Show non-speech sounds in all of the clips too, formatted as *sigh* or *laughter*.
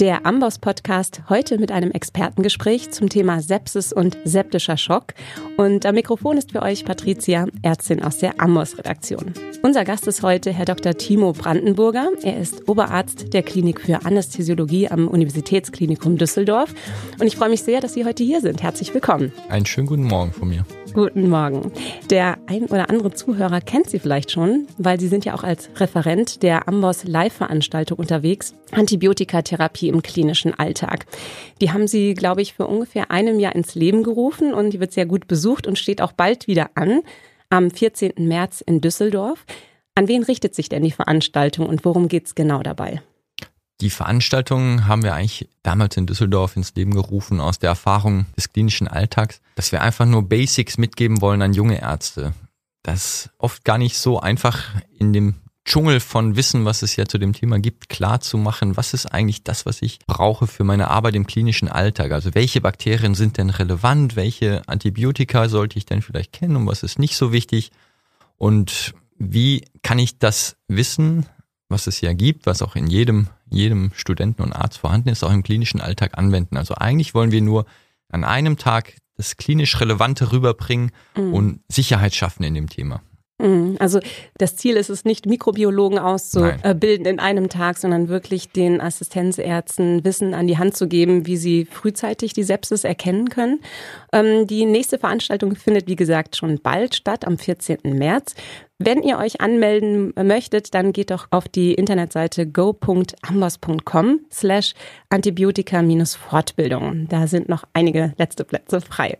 Der Amboss Podcast heute mit einem Expertengespräch zum Thema Sepsis und septischer Schock. Und am Mikrofon ist für euch Patricia, Ärztin aus der Amboss Redaktion. Unser Gast ist heute Herr Dr. Timo Brandenburger. Er ist Oberarzt der Klinik für Anästhesiologie am Universitätsklinikum Düsseldorf. Und ich freue mich sehr, dass Sie heute hier sind. Herzlich willkommen. Einen schönen guten Morgen von mir. Guten Morgen. Der ein oder andere Zuhörer kennt Sie vielleicht schon, weil Sie sind ja auch als Referent der Amboss Live-Veranstaltung unterwegs. Antibiotikatherapie im klinischen Alltag. Die haben Sie, glaube ich, für ungefähr einem Jahr ins Leben gerufen und die wird sehr gut besucht und steht auch bald wieder an, am 14. März in Düsseldorf. An wen richtet sich denn die Veranstaltung und worum geht es genau dabei? Die Veranstaltung haben wir eigentlich damals in Düsseldorf ins Leben gerufen aus der Erfahrung des klinischen Alltags, dass wir einfach nur Basics mitgeben wollen an junge Ärzte. Das oft gar nicht so einfach in dem Dschungel von Wissen, was es ja zu dem Thema gibt, klar zu machen, was ist eigentlich das, was ich brauche für meine Arbeit im klinischen Alltag? Also welche Bakterien sind denn relevant? Welche Antibiotika sollte ich denn vielleicht kennen und was ist nicht so wichtig? Und wie kann ich das Wissen, was es ja gibt, was auch in jedem, jedem Studenten und Arzt vorhanden ist, auch im klinischen Alltag anwenden? Also eigentlich wollen wir nur an einem Tag das klinisch Relevante rüberbringen mhm. und Sicherheit schaffen in dem Thema. Mhm. Also das Ziel ist es nicht, Mikrobiologen auszubilden in einem Tag, sondern wirklich den Assistenzärzten Wissen an die Hand zu geben, wie sie frühzeitig die Sepsis erkennen können. Ähm, die nächste Veranstaltung findet, wie gesagt, schon bald statt, am 14. März. Wenn ihr euch anmelden möchtet, dann geht doch auf die Internetseite go.ambos.com slash Antibiotika-Fortbildung. Da sind noch einige letzte Plätze frei.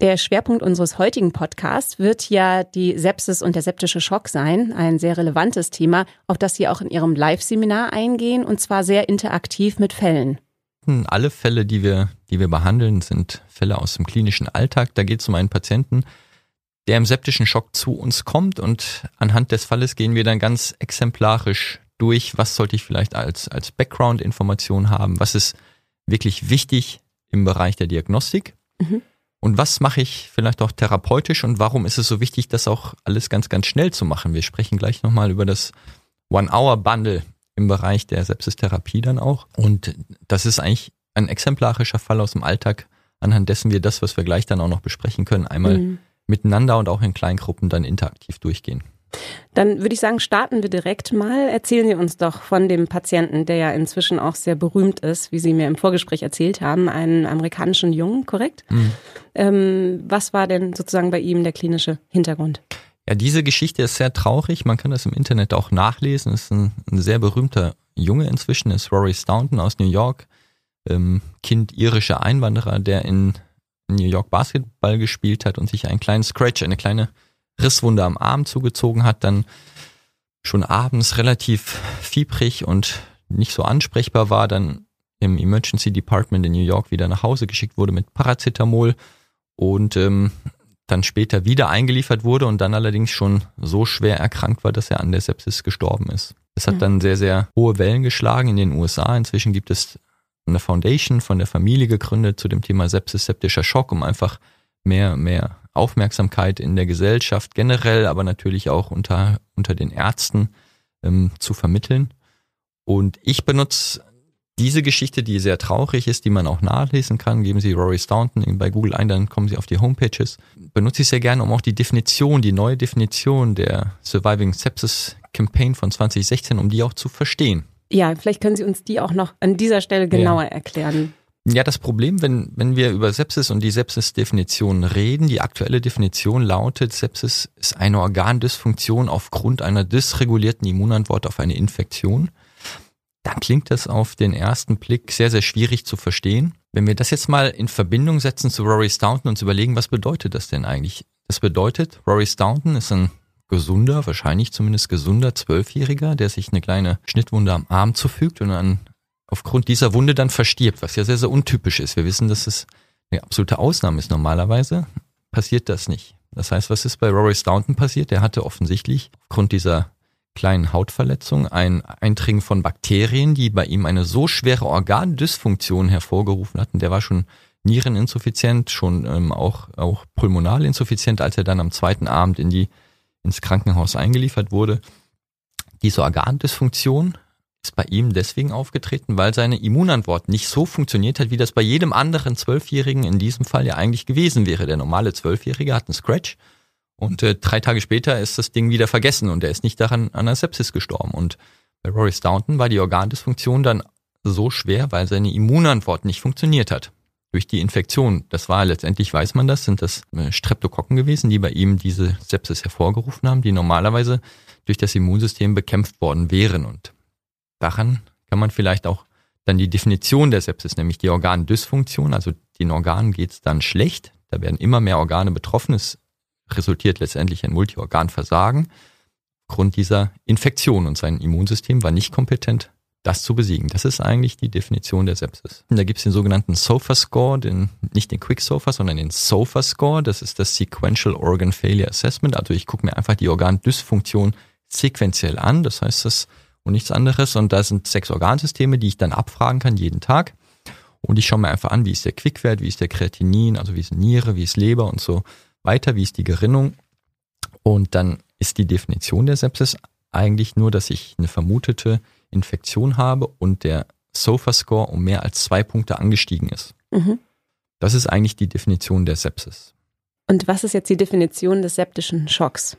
Der Schwerpunkt unseres heutigen Podcasts wird ja die Sepsis und der septische Schock sein, ein sehr relevantes Thema, auf das Sie auch in Ihrem Live-Seminar eingehen und zwar sehr interaktiv mit Fällen. Alle Fälle, die wir, die wir behandeln, sind Fälle aus dem klinischen Alltag. Da geht es um einen Patienten, der im septischen Schock zu uns kommt und anhand des Falles gehen wir dann ganz exemplarisch durch, was sollte ich vielleicht als, als Background-Information haben, was ist wirklich wichtig im Bereich der Diagnostik. Mhm und was mache ich vielleicht auch therapeutisch und warum ist es so wichtig, das auch alles ganz, ganz schnell zu machen? Wir sprechen gleich nochmal über das One-Hour-Bundle im Bereich der Sepsistherapie dann auch. Und das ist eigentlich ein exemplarischer Fall aus dem Alltag, anhand dessen wir das, was wir gleich dann auch noch besprechen können, einmal mhm. Miteinander und auch in Kleingruppen dann interaktiv durchgehen. Dann würde ich sagen, starten wir direkt mal. Erzählen Sie uns doch von dem Patienten, der ja inzwischen auch sehr berühmt ist, wie Sie mir im Vorgespräch erzählt haben, einen amerikanischen Jungen, korrekt? Mhm. Ähm, was war denn sozusagen bei ihm der klinische Hintergrund? Ja, diese Geschichte ist sehr traurig. Man kann das im Internet auch nachlesen. Es ist ein, ein, sehr berühmter Junge inzwischen, ist Rory Staunton aus New York, ähm, Kind irischer Einwanderer, der in New York Basketball gespielt hat und sich einen kleinen Scratch, eine kleine Risswunde am Arm zugezogen hat, dann schon abends relativ fiebrig und nicht so ansprechbar war, dann im Emergency Department in New York wieder nach Hause geschickt wurde mit Paracetamol und ähm, dann später wieder eingeliefert wurde und dann allerdings schon so schwer erkrankt war, dass er an der Sepsis gestorben ist. Es hat mhm. dann sehr, sehr hohe Wellen geschlagen in den USA. Inzwischen gibt es eine Foundation von der Familie gegründet zu dem Thema Sepsis, septischer Schock, um einfach mehr, mehr Aufmerksamkeit in der Gesellschaft generell, aber natürlich auch unter, unter den Ärzten ähm, zu vermitteln. Und ich benutze diese Geschichte, die sehr traurig ist, die man auch nachlesen kann, geben Sie Rory Staunton bei Google ein, dann kommen Sie auf die Homepages. Benutze ich sehr gerne, um auch die Definition, die neue Definition der Surviving Sepsis Campaign von 2016, um die auch zu verstehen. Ja, vielleicht können Sie uns die auch noch an dieser Stelle genauer ja. erklären. Ja, das Problem, wenn, wenn wir über Sepsis und die Sepsis-Definition reden, die aktuelle Definition lautet, Sepsis ist eine Organdysfunktion aufgrund einer dysregulierten Immunantwort auf eine Infektion. Dann klingt das auf den ersten Blick sehr, sehr schwierig zu verstehen. Wenn wir das jetzt mal in Verbindung setzen zu Rory Staunton und uns überlegen, was bedeutet das denn eigentlich? Das bedeutet, Rory Staunton ist ein gesunder, wahrscheinlich zumindest gesunder Zwölfjähriger, der sich eine kleine Schnittwunde am Arm zufügt und dann aufgrund dieser Wunde dann verstirbt, was ja sehr, sehr untypisch ist. Wir wissen, dass es eine absolute Ausnahme ist. Normalerweise passiert das nicht. Das heißt, was ist bei Rory Staunton passiert? Der hatte offensichtlich aufgrund dieser kleinen Hautverletzung ein Eindringen von Bakterien, die bei ihm eine so schwere Organdysfunktion hervorgerufen hatten. Der war schon Niereninsuffizient, schon ähm, auch, auch pulmonalinsuffizienz, als er dann am zweiten Abend in die ins Krankenhaus eingeliefert wurde. Diese Organdysfunktion ist bei ihm deswegen aufgetreten, weil seine Immunantwort nicht so funktioniert hat, wie das bei jedem anderen Zwölfjährigen in diesem Fall ja eigentlich gewesen wäre. Der normale Zwölfjährige hat einen Scratch und äh, drei Tage später ist das Ding wieder vergessen und er ist nicht daran an einer Sepsis gestorben. Und bei Rory Staunton war die Organdysfunktion dann so schwer, weil seine Immunantwort nicht funktioniert hat. Durch die Infektion, das war letztendlich, weiß man das, sind das äh, Streptokokken gewesen, die bei ihm diese Sepsis hervorgerufen haben, die normalerweise durch das Immunsystem bekämpft worden wären. Und daran kann man vielleicht auch dann die Definition der Sepsis, nämlich die Organdysfunktion, also den Organen geht es dann schlecht, da werden immer mehr Organe betroffen, es resultiert letztendlich ein Multiorganversagen. Aufgrund dieser Infektion und sein Immunsystem war nicht kompetent, das zu besiegen. Das ist eigentlich die Definition der Sepsis. Da gibt es den sogenannten SOFA-Score, den, nicht den Quick-SOFA, sondern den SOFA-Score. Das ist das Sequential Organ Failure Assessment. Also ich gucke mir einfach die Organdysfunktion sequenziell an. Das heißt das und nichts anderes. Und da sind sechs Organsysteme, die ich dann abfragen kann jeden Tag. Und ich schaue mir einfach an, wie ist der Quickwert, wie ist der Kreatinin, also wie ist Niere, wie ist Leber und so weiter, wie ist die Gerinnung. Und dann ist die Definition der Sepsis eigentlich nur, dass ich eine vermutete Infektion habe und der SOFA-Score um mehr als zwei Punkte angestiegen ist. Mhm. Das ist eigentlich die Definition der Sepsis. Und was ist jetzt die Definition des septischen Schocks?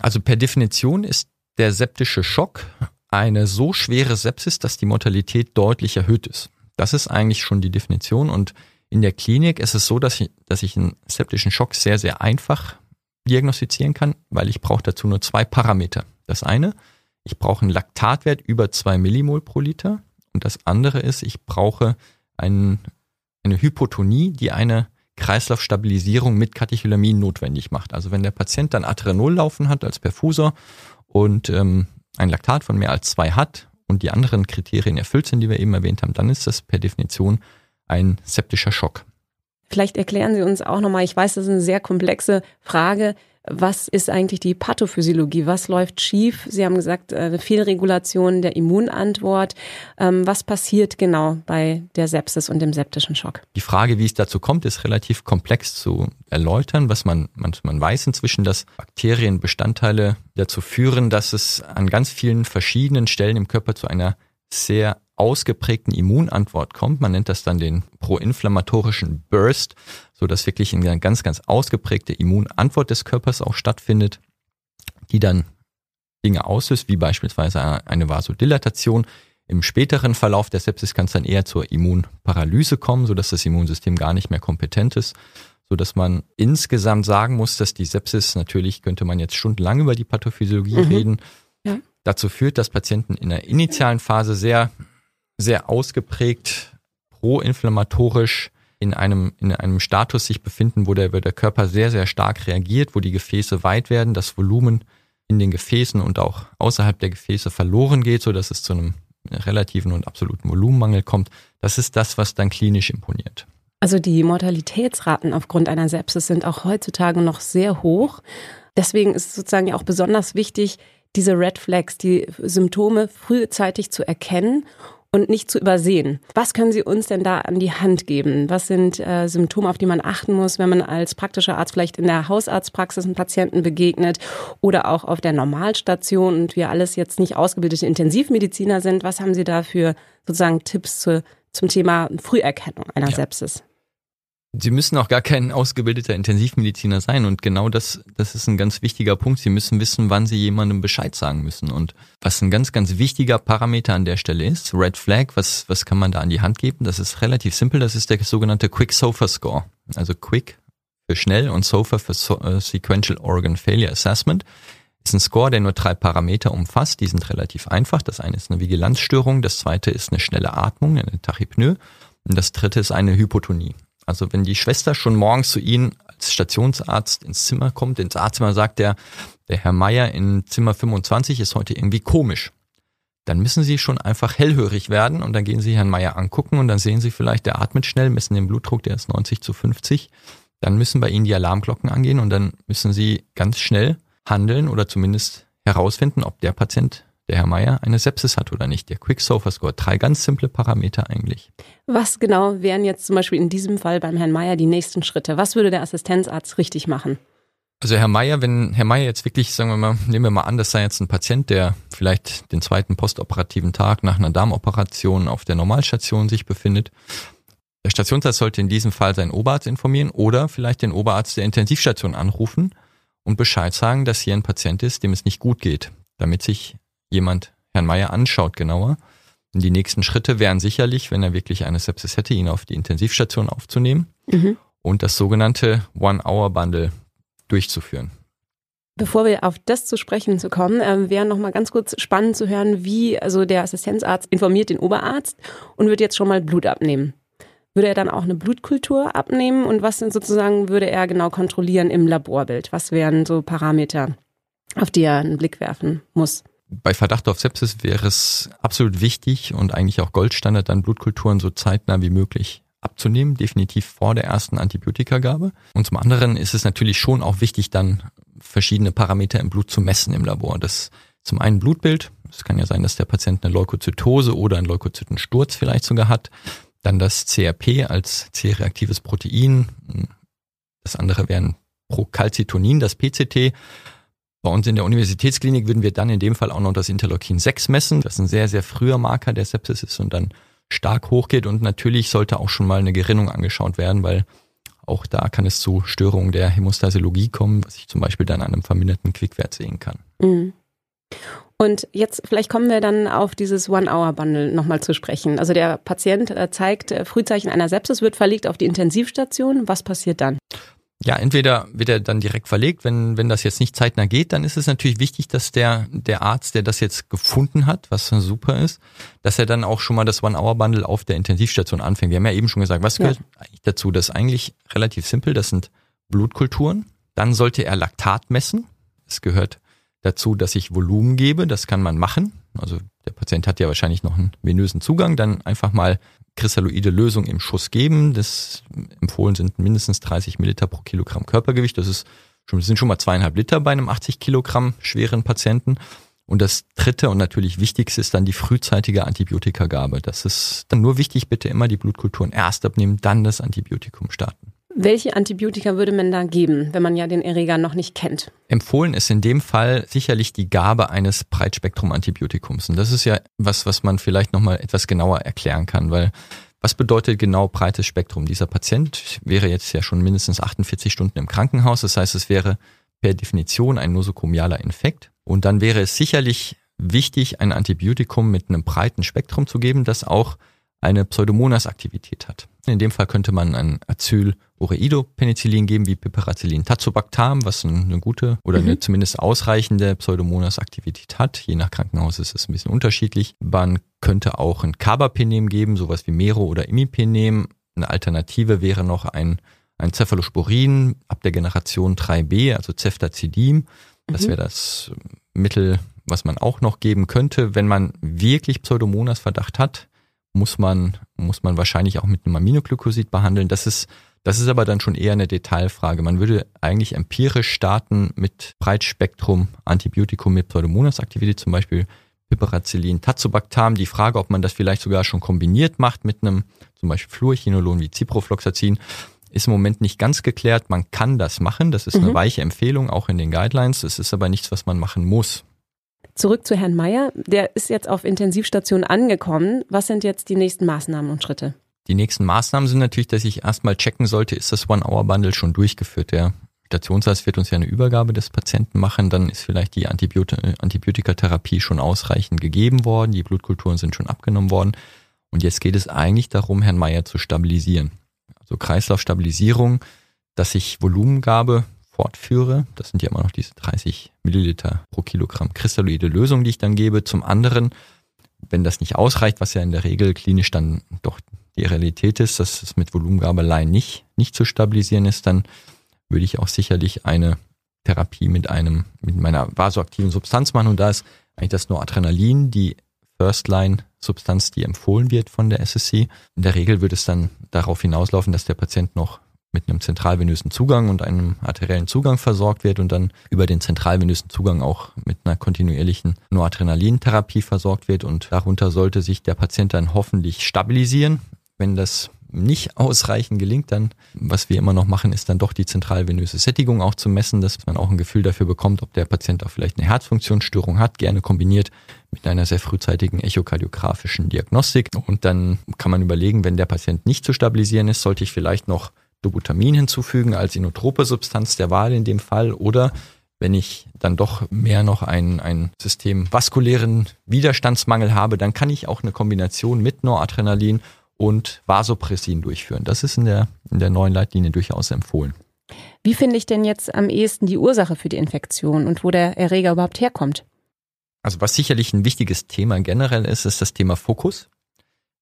Also per Definition ist der septische Schock eine so schwere Sepsis, dass die Mortalität deutlich erhöht ist. Das ist eigentlich schon die Definition und in der Klinik ist es so, dass ich, dass ich einen septischen Schock sehr, sehr einfach diagnostizieren kann, weil ich brauche dazu nur zwei Parameter. Das eine, ich brauche einen Laktatwert über zwei Millimol pro Liter und das andere ist, ich brauche einen, eine Hypotonie, die eine Kreislaufstabilisierung mit Katecholamin notwendig macht. Also wenn der Patient dann Adrenol laufen hat als Perfusor und ähm, ein Laktat von mehr als zwei hat und die anderen Kriterien erfüllt sind, die wir eben erwähnt haben, dann ist das per Definition ein septischer Schock. Vielleicht erklären Sie uns auch nochmal, ich weiß, das ist eine sehr komplexe Frage, was ist eigentlich die Pathophysiologie? Was läuft schief? Sie haben gesagt, äh, eine Fehlregulation der Immunantwort. Ähm, was passiert genau bei der Sepsis und dem septischen Schock? Die Frage, wie es dazu kommt, ist relativ komplex zu erläutern. Was man, man, man weiß inzwischen, dass Bakterienbestandteile dazu führen, dass es an ganz vielen verschiedenen Stellen im Körper zu einer sehr ausgeprägten Immunantwort kommt. Man nennt das dann den proinflammatorischen Burst, so dass wirklich eine ganz, ganz ausgeprägte Immunantwort des Körpers auch stattfindet, die dann Dinge auslöst, wie beispielsweise eine Vasodilatation. Im späteren Verlauf der Sepsis kann es dann eher zur Immunparalyse kommen, so dass das Immunsystem gar nicht mehr kompetent ist, so dass man insgesamt sagen muss, dass die Sepsis natürlich könnte man jetzt stundenlang über die Pathophysiologie mhm. reden, ja. dazu führt, dass Patienten in der initialen Phase sehr sehr ausgeprägt proinflammatorisch in einem, in einem Status sich befinden, wo der, wo der Körper sehr, sehr stark reagiert, wo die Gefäße weit werden, das Volumen in den Gefäßen und auch außerhalb der Gefäße verloren geht, so dass es zu einem relativen und absoluten Volumenmangel kommt. Das ist das, was dann klinisch imponiert. Also die Mortalitätsraten aufgrund einer Sepsis sind auch heutzutage noch sehr hoch. Deswegen ist es sozusagen ja auch besonders wichtig, diese Red Flags, die Symptome frühzeitig zu erkennen und nicht zu übersehen. Was können Sie uns denn da an die Hand geben? Was sind äh, Symptome, auf die man achten muss, wenn man als praktischer Arzt vielleicht in der Hausarztpraxis einen Patienten begegnet oder auch auf der Normalstation und wir alles jetzt nicht ausgebildete Intensivmediziner sind? Was haben Sie da für sozusagen Tipps zu, zum Thema Früherkennung einer ja. Sepsis? Sie müssen auch gar kein ausgebildeter Intensivmediziner sein und genau das, das ist ein ganz wichtiger Punkt. Sie müssen wissen, wann Sie jemandem Bescheid sagen müssen und was ein ganz, ganz wichtiger Parameter an der Stelle ist, Red Flag, was, was kann man da an die Hand geben? Das ist relativ simpel, das ist der sogenannte Quick Sofa Score. Also Quick für schnell und Sofa für so, uh, Sequential Organ Failure Assessment. Ist ein Score, der nur drei Parameter umfasst. Die sind relativ einfach. Das eine ist eine Vigilanzstörung, das zweite ist eine schnelle Atmung, eine Tachypnoe und das dritte ist eine Hypotonie. Also wenn die Schwester schon morgens zu Ihnen als Stationsarzt ins Zimmer kommt, ins Arztzimmer sagt der, der Herr Meier in Zimmer 25 ist heute irgendwie komisch. Dann müssen Sie schon einfach hellhörig werden und dann gehen Sie Herrn Meier angucken und dann sehen Sie vielleicht, der atmet schnell, messen den Blutdruck, der ist 90 zu 50. Dann müssen bei Ihnen die Alarmglocken angehen und dann müssen Sie ganz schnell handeln oder zumindest herausfinden, ob der Patient der Herr Meier eine Sepsis hat oder nicht. Der Quick Sofa Score. Drei ganz simple Parameter eigentlich. Was genau wären jetzt zum Beispiel in diesem Fall beim Herrn Meier die nächsten Schritte? Was würde der Assistenzarzt richtig machen? Also Herr Meier, wenn Herr Meier jetzt wirklich, sagen wir mal, nehmen wir mal an, das sei jetzt ein Patient, der vielleicht den zweiten postoperativen Tag nach einer Darmoperation auf der Normalstation sich befindet. Der Stationsarzt sollte in diesem Fall seinen Oberarzt informieren oder vielleicht den Oberarzt der Intensivstation anrufen und Bescheid sagen, dass hier ein Patient ist, dem es nicht gut geht, damit sich jemand Herrn Meier anschaut genauer. Und die nächsten Schritte wären sicherlich, wenn er wirklich eine Sepsis hätte, ihn auf die Intensivstation aufzunehmen mhm. und das sogenannte One-Hour-Bundle durchzuführen. Bevor wir auf das zu sprechen zu kommen, äh, wäre noch mal ganz kurz spannend zu hören, wie also der Assistenzarzt informiert den Oberarzt und wird jetzt schon mal Blut abnehmen. Würde er dann auch eine Blutkultur abnehmen und was denn sozusagen würde er genau kontrollieren im Laborbild? Was wären so Parameter, auf die er einen Blick werfen muss? Bei Verdacht auf Sepsis wäre es absolut wichtig und eigentlich auch Goldstandard, dann Blutkulturen so zeitnah wie möglich abzunehmen, definitiv vor der ersten Antibiotikagabe. Und zum anderen ist es natürlich schon auch wichtig, dann verschiedene Parameter im Blut zu messen im Labor. Das zum einen Blutbild. Es kann ja sein, dass der Patient eine Leukozytose oder einen Leukozytensturz vielleicht sogar hat. Dann das CRP als C-reaktives Protein. Das andere wären Procalcitonin, das PCT. Bei uns in der Universitätsklinik würden wir dann in dem Fall auch noch das Interleukin 6 messen. Das ist ein sehr, sehr früher Marker der Sepsis ist und dann stark hochgeht und natürlich sollte auch schon mal eine Gerinnung angeschaut werden, weil auch da kann es zu Störungen der Hämostasiologie kommen, was ich zum Beispiel dann an einem verminderten Quickwert sehen kann. Mhm. Und jetzt vielleicht kommen wir dann auf dieses One-Hour-Bundle nochmal zu sprechen. Also der Patient äh, zeigt äh, Frühzeichen einer Sepsis, wird verlegt auf die Intensivstation. Was passiert dann? Ja, entweder wird er dann direkt verlegt, wenn, wenn das jetzt nicht zeitnah geht, dann ist es natürlich wichtig, dass der, der Arzt, der das jetzt gefunden hat, was super ist, dass er dann auch schon mal das One-Hour-Bundle auf der Intensivstation anfängt. Wir haben ja eben schon gesagt, was gehört ja. eigentlich dazu? Das ist eigentlich relativ simpel, das sind Blutkulturen. Dann sollte er Laktat messen. Es gehört dazu, dass ich Volumen gebe, das kann man machen. Also Patient hat ja wahrscheinlich noch einen venösen Zugang, dann einfach mal kristalloide Lösung im Schuss geben. Das empfohlen sind mindestens 30 Milliliter pro Kilogramm Körpergewicht. Das ist schon, sind schon mal zweieinhalb Liter bei einem 80 Kilogramm schweren Patienten. Und das dritte und natürlich wichtigste ist dann die frühzeitige Antibiotikagabe. Das ist dann nur wichtig, bitte immer die Blutkulturen erst abnehmen, dann das Antibiotikum starten. Welche Antibiotika würde man da geben, wenn man ja den Erreger noch nicht kennt? Empfohlen ist in dem Fall sicherlich die Gabe eines Breitspektrum-Antibiotikums. Und das ist ja was, was man vielleicht nochmal etwas genauer erklären kann, weil was bedeutet genau breites Spektrum? Dieser Patient wäre jetzt ja schon mindestens 48 Stunden im Krankenhaus. Das heißt, es wäre per Definition ein nosokomialer Infekt. Und dann wäre es sicherlich wichtig, ein Antibiotikum mit einem breiten Spektrum zu geben, das auch eine Pseudomonas-Aktivität hat. In dem Fall könnte man ein Acyl-Ureido-Penicillin geben, wie Piperacillin Tazobactam, was eine gute oder eine mhm. zumindest ausreichende Pseudomonas-Aktivität hat. Je nach Krankenhaus ist es ein bisschen unterschiedlich. Man könnte auch ein Carbapenem geben, sowas wie Mero oder Imipenem. Eine Alternative wäre noch ein, ein Cephalosporin ab der Generation 3b, also Ceftazidin. Das mhm. wäre das Mittel, was man auch noch geben könnte, wenn man wirklich Pseudomonas-Verdacht hat muss man, muss man wahrscheinlich auch mit einem Aminoglykosid behandeln. Das ist, das ist aber dann schon eher eine Detailfrage. Man würde eigentlich empirisch starten mit Breitspektrum Antibiotikum mit Pseudomonas-Aktivität, zum Beispiel Piperacillin, Tazobactam. Die Frage, ob man das vielleicht sogar schon kombiniert macht mit einem zum Beispiel Fluorchinolon wie Ciprofloxacin, ist im Moment nicht ganz geklärt. Man kann das machen. Das ist mhm. eine weiche Empfehlung, auch in den Guidelines. Es ist aber nichts, was man machen muss. Zurück zu Herrn Meyer. Der ist jetzt auf Intensivstation angekommen. Was sind jetzt die nächsten Maßnahmen und Schritte? Die nächsten Maßnahmen sind natürlich, dass ich erstmal checken sollte, ist das One-Hour-Bundle schon durchgeführt. Der Stationsarzt wird uns ja eine Übergabe des Patienten machen, dann ist vielleicht die Antibiotik Antibiotikatherapie schon ausreichend gegeben worden, die Blutkulturen sind schon abgenommen worden. Und jetzt geht es eigentlich darum, Herrn Meyer zu stabilisieren. Also Kreislaufstabilisierung, dass ich Volumengabe fortführe. Das sind ja immer noch diese 30 Milliliter pro Kilogramm kristalloide Lösung, die ich dann gebe. Zum anderen, wenn das nicht ausreicht, was ja in der Regel klinisch dann doch die Realität ist, dass es mit Volumengabe allein nicht, nicht zu stabilisieren ist, dann würde ich auch sicherlich eine Therapie mit einem, mit meiner vasoaktiven Substanz machen. Und da ist eigentlich das Noradrenalin, die First-Line-Substanz, die empfohlen wird von der SSC. In der Regel würde es dann darauf hinauslaufen, dass der Patient noch mit einem zentralvenösen Zugang und einem arteriellen Zugang versorgt wird und dann über den zentralvenösen Zugang auch mit einer kontinuierlichen Noradrenalintherapie versorgt wird und darunter sollte sich der Patient dann hoffentlich stabilisieren. Wenn das nicht *laughs* ausreichend gelingt, dann, was wir immer noch machen, ist dann doch die zentralvenöse Sättigung auch zu messen, dass man auch ein Gefühl dafür bekommt, ob der Patient auch vielleicht eine Herzfunktionsstörung hat, gerne kombiniert mit einer sehr frühzeitigen echokardiografischen Diagnostik. Und dann kann man überlegen, wenn der Patient nicht zu stabilisieren ist, sollte ich vielleicht noch Dobutamin hinzufügen als inotrope Substanz der Wahl in dem Fall oder wenn ich dann doch mehr noch ein, ein System vaskulären Widerstandsmangel habe, dann kann ich auch eine Kombination mit Noradrenalin und Vasopressin durchführen. Das ist in der, in der neuen Leitlinie durchaus empfohlen. Wie finde ich denn jetzt am ehesten die Ursache für die Infektion und wo der Erreger überhaupt herkommt? Also was sicherlich ein wichtiges Thema generell ist, ist das Thema Fokus.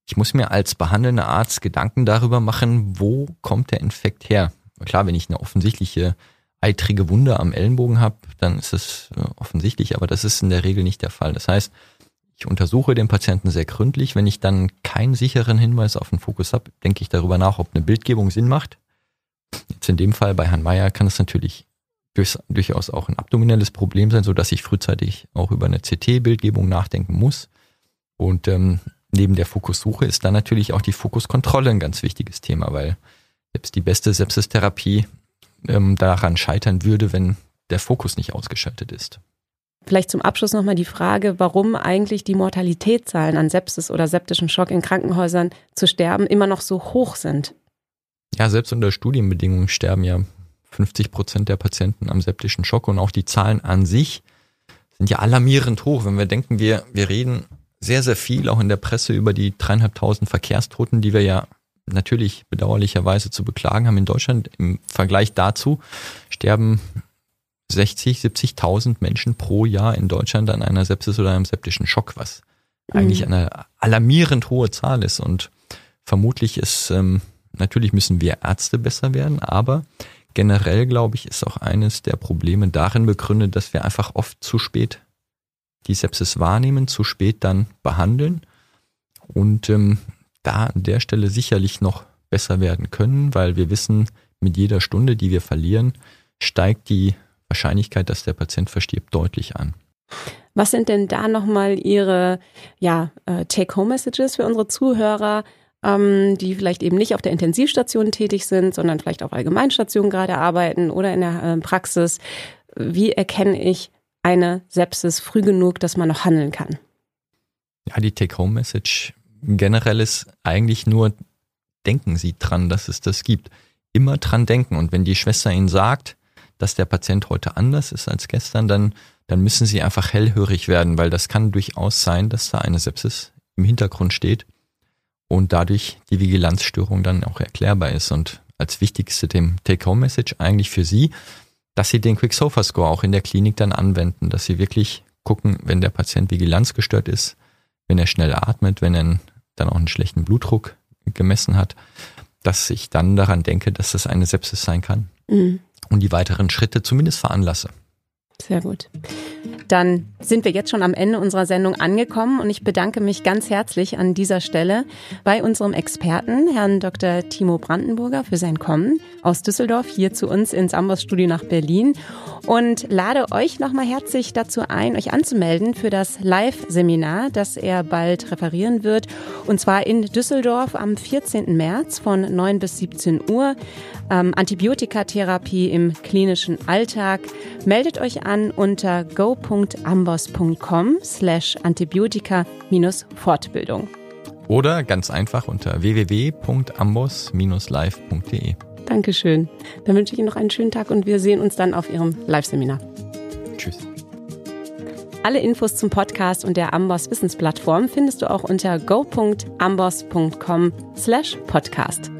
Ich muss mir als behandelnder Arzt Gedanken darüber machen, wo kommt der Infekt her. Klar, wenn ich eine offensichtliche eitrige Wunde am Ellenbogen habe, dann ist es äh, offensichtlich, aber das ist in der Regel nicht der Fall. Das heißt, ich untersuche den Patienten sehr gründlich. Wenn ich dann keinen sicheren Hinweis auf den Fokus habe, denke ich darüber nach, ob eine Bildgebung Sinn macht. Jetzt in dem Fall bei Herrn Meyer kann es natürlich durch, durchaus auch ein abdominelles Problem sein, so dass ich frühzeitig auch über eine CT-Bildgebung nachdenken muss. Und ähm, neben der Fokussuche ist dann natürlich auch die Fokuskontrolle ein ganz wichtiges Thema, weil selbst die beste Sepsistherapie ähm, daran scheitern würde, wenn der Fokus nicht ausgeschaltet ist. Vielleicht zum Abschluss nochmal die Frage, warum eigentlich die Mortalitätszahlen an Sepsis oder septischen Schock in Krankenhäusern zu sterben immer noch so hoch sind. Ja, selbst unter Studienbedingungen sterben ja 50 Prozent der Patienten am septischen Schock und auch die Zahlen an sich sind ja alarmierend hoch. Wenn wir denken, wir, wir reden sehr, sehr viel auch in der Presse über die dreieinhalbtausend Verkehrstoten, die wir ja natürlich bedauerlicherweise zu beklagen haben in Deutschland. Im Vergleich dazu sterben 60, 70.000 Menschen pro Jahr in Deutschland an einer Sepsis oder einem septischen Schock, was mhm. eigentlich eine alarmierend hohe Zahl ist. Und vermutlich ist, ähm, natürlich müssen wir Ärzte besser werden, aber generell, glaube ich, ist auch eines der Probleme darin begründet, dass wir einfach oft zu spät die Sepsis wahrnehmen, zu spät dann behandeln und ähm, da an der Stelle sicherlich noch besser werden können, weil wir wissen, mit jeder Stunde, die wir verlieren, steigt die Wahrscheinlichkeit, dass der Patient verstirbt, deutlich an. Was sind denn da nochmal Ihre ja, äh, Take-Home-Messages für unsere Zuhörer, ähm, die vielleicht eben nicht auf der Intensivstation tätig sind, sondern vielleicht auf Allgemeinstationen gerade arbeiten oder in der äh, Praxis? Wie erkenne ich eine Sepsis früh genug, dass man noch handeln kann? Ja, die Take-Home-Message generell ist eigentlich nur, denken Sie dran, dass es das gibt. Immer dran denken. Und wenn die Schwester Ihnen sagt, dass der Patient heute anders ist als gestern, dann, dann müssen Sie einfach hellhörig werden, weil das kann durchaus sein, dass da eine Sepsis im Hintergrund steht und dadurch die Vigilanzstörung dann auch erklärbar ist. Und als wichtigste dem Take-Home-Message eigentlich für Sie, dass Sie den Quick-Sofa-Score auch in der Klinik dann anwenden, dass Sie wirklich gucken, wenn der Patient vigilanzgestört ist, wenn er schnell atmet, wenn er dann auch einen schlechten Blutdruck gemessen hat, dass ich dann daran denke, dass das eine Sepsis sein kann. Mhm und die weiteren Schritte zumindest veranlasse. Sehr gut. Dann sind wir jetzt schon am Ende unserer Sendung angekommen und ich bedanke mich ganz herzlich an dieser Stelle bei unserem Experten, Herrn Dr. Timo Brandenburger, für sein Kommen aus Düsseldorf hier zu uns ins Amboss-Studio nach Berlin und lade euch nochmal herzlich dazu ein, euch anzumelden für das Live-Seminar, das er bald referieren wird. Und zwar in Düsseldorf am 14. März von 9 bis 17 Uhr. Ähm, Antibiotikatherapie im klinischen Alltag. Meldet euch an unter go.ambos.com slash Antibiotika-Fortbildung. Oder ganz einfach unter www.ambos-live.de. Dankeschön. Dann wünsche ich Ihnen noch einen schönen Tag und wir sehen uns dann auf Ihrem Live-Seminar. Tschüss. Alle Infos zum Podcast und der Amboss Wissensplattform findest du auch unter go.amboss.com slash podcast.